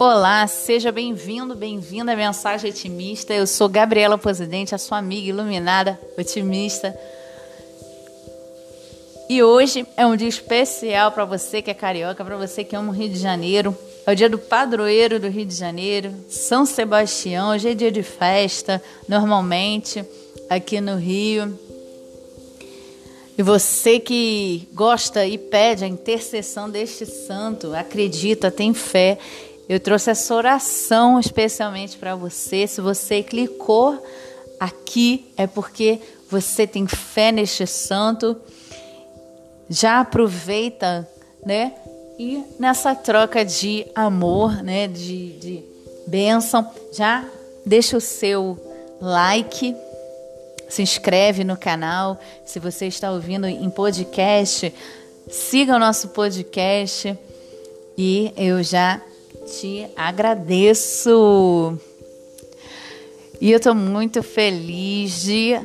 Olá, seja bem-vindo, bem-vinda à Mensagem Otimista. Eu sou Gabriela Presidente, a sua amiga iluminada, otimista. E hoje é um dia especial para você que é carioca, para você que ama o Rio de Janeiro. É o dia do padroeiro do Rio de Janeiro, São Sebastião. Hoje é dia de festa, normalmente, aqui no Rio. E você que gosta e pede a intercessão deste santo, acredita, tem fé eu trouxe essa oração especialmente para você. Se você clicou aqui, é porque você tem fé neste santo. Já aproveita, né? E nessa troca de amor, né? De, de bênção, já deixa o seu like, se inscreve no canal. Se você está ouvindo em podcast, siga o nosso podcast. E eu já te agradeço. E eu estou muito feliz de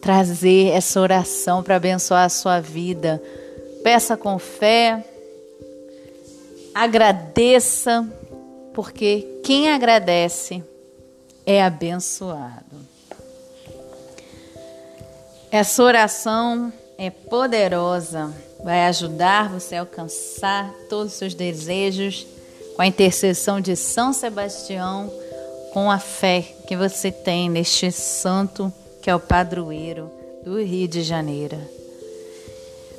trazer essa oração para abençoar a sua vida. Peça com fé, agradeça, porque quem agradece é abençoado. Essa oração é poderosa vai ajudar você a alcançar todos os seus desejos com a intercessão de São Sebastião, com a fé que você tem neste santo que é o padroeiro do Rio de Janeiro.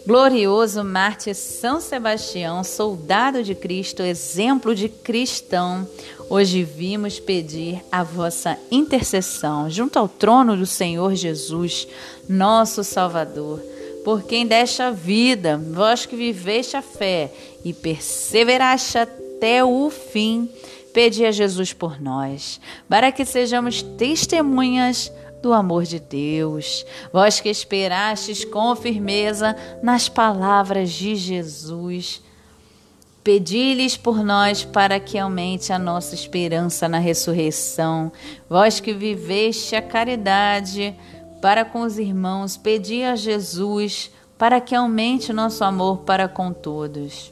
Glorioso Mártir São Sebastião, soldado de Cristo, exemplo de cristão, hoje vimos pedir a vossa intercessão junto ao trono do Senhor Jesus, nosso Salvador. Por quem deste a vida, vós que viveste a fé e perseveraste até o fim, pedi a Jesus por nós, para que sejamos testemunhas do amor de Deus. Vós que esperastes com firmeza nas palavras de Jesus, Pedi-lhes por nós para que aumente a nossa esperança na ressurreição. Vós que viveste a caridade, para com os irmãos, pedi a Jesus para que aumente nosso amor para com todos.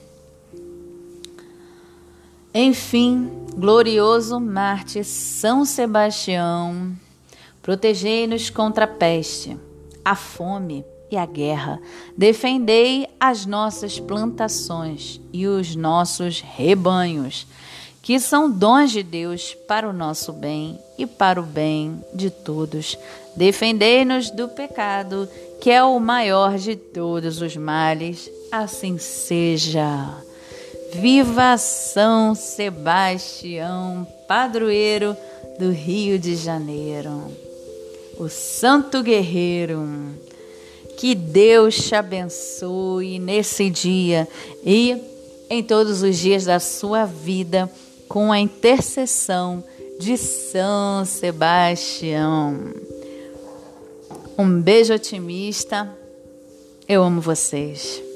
Enfim, glorioso Marte São Sebastião, protegei-nos contra a peste, a fome e a guerra. Defendei as nossas plantações e os nossos rebanhos, que são dons de Deus para o nosso bem e para o bem de todos. Defendei-nos do pecado, que é o maior de todos os males. Assim seja. Viva São Sebastião, padroeiro do Rio de Janeiro, o Santo Guerreiro. Que Deus te abençoe nesse dia e em todos os dias da sua vida com a intercessão de São Sebastião. Um beijo otimista. Eu amo vocês.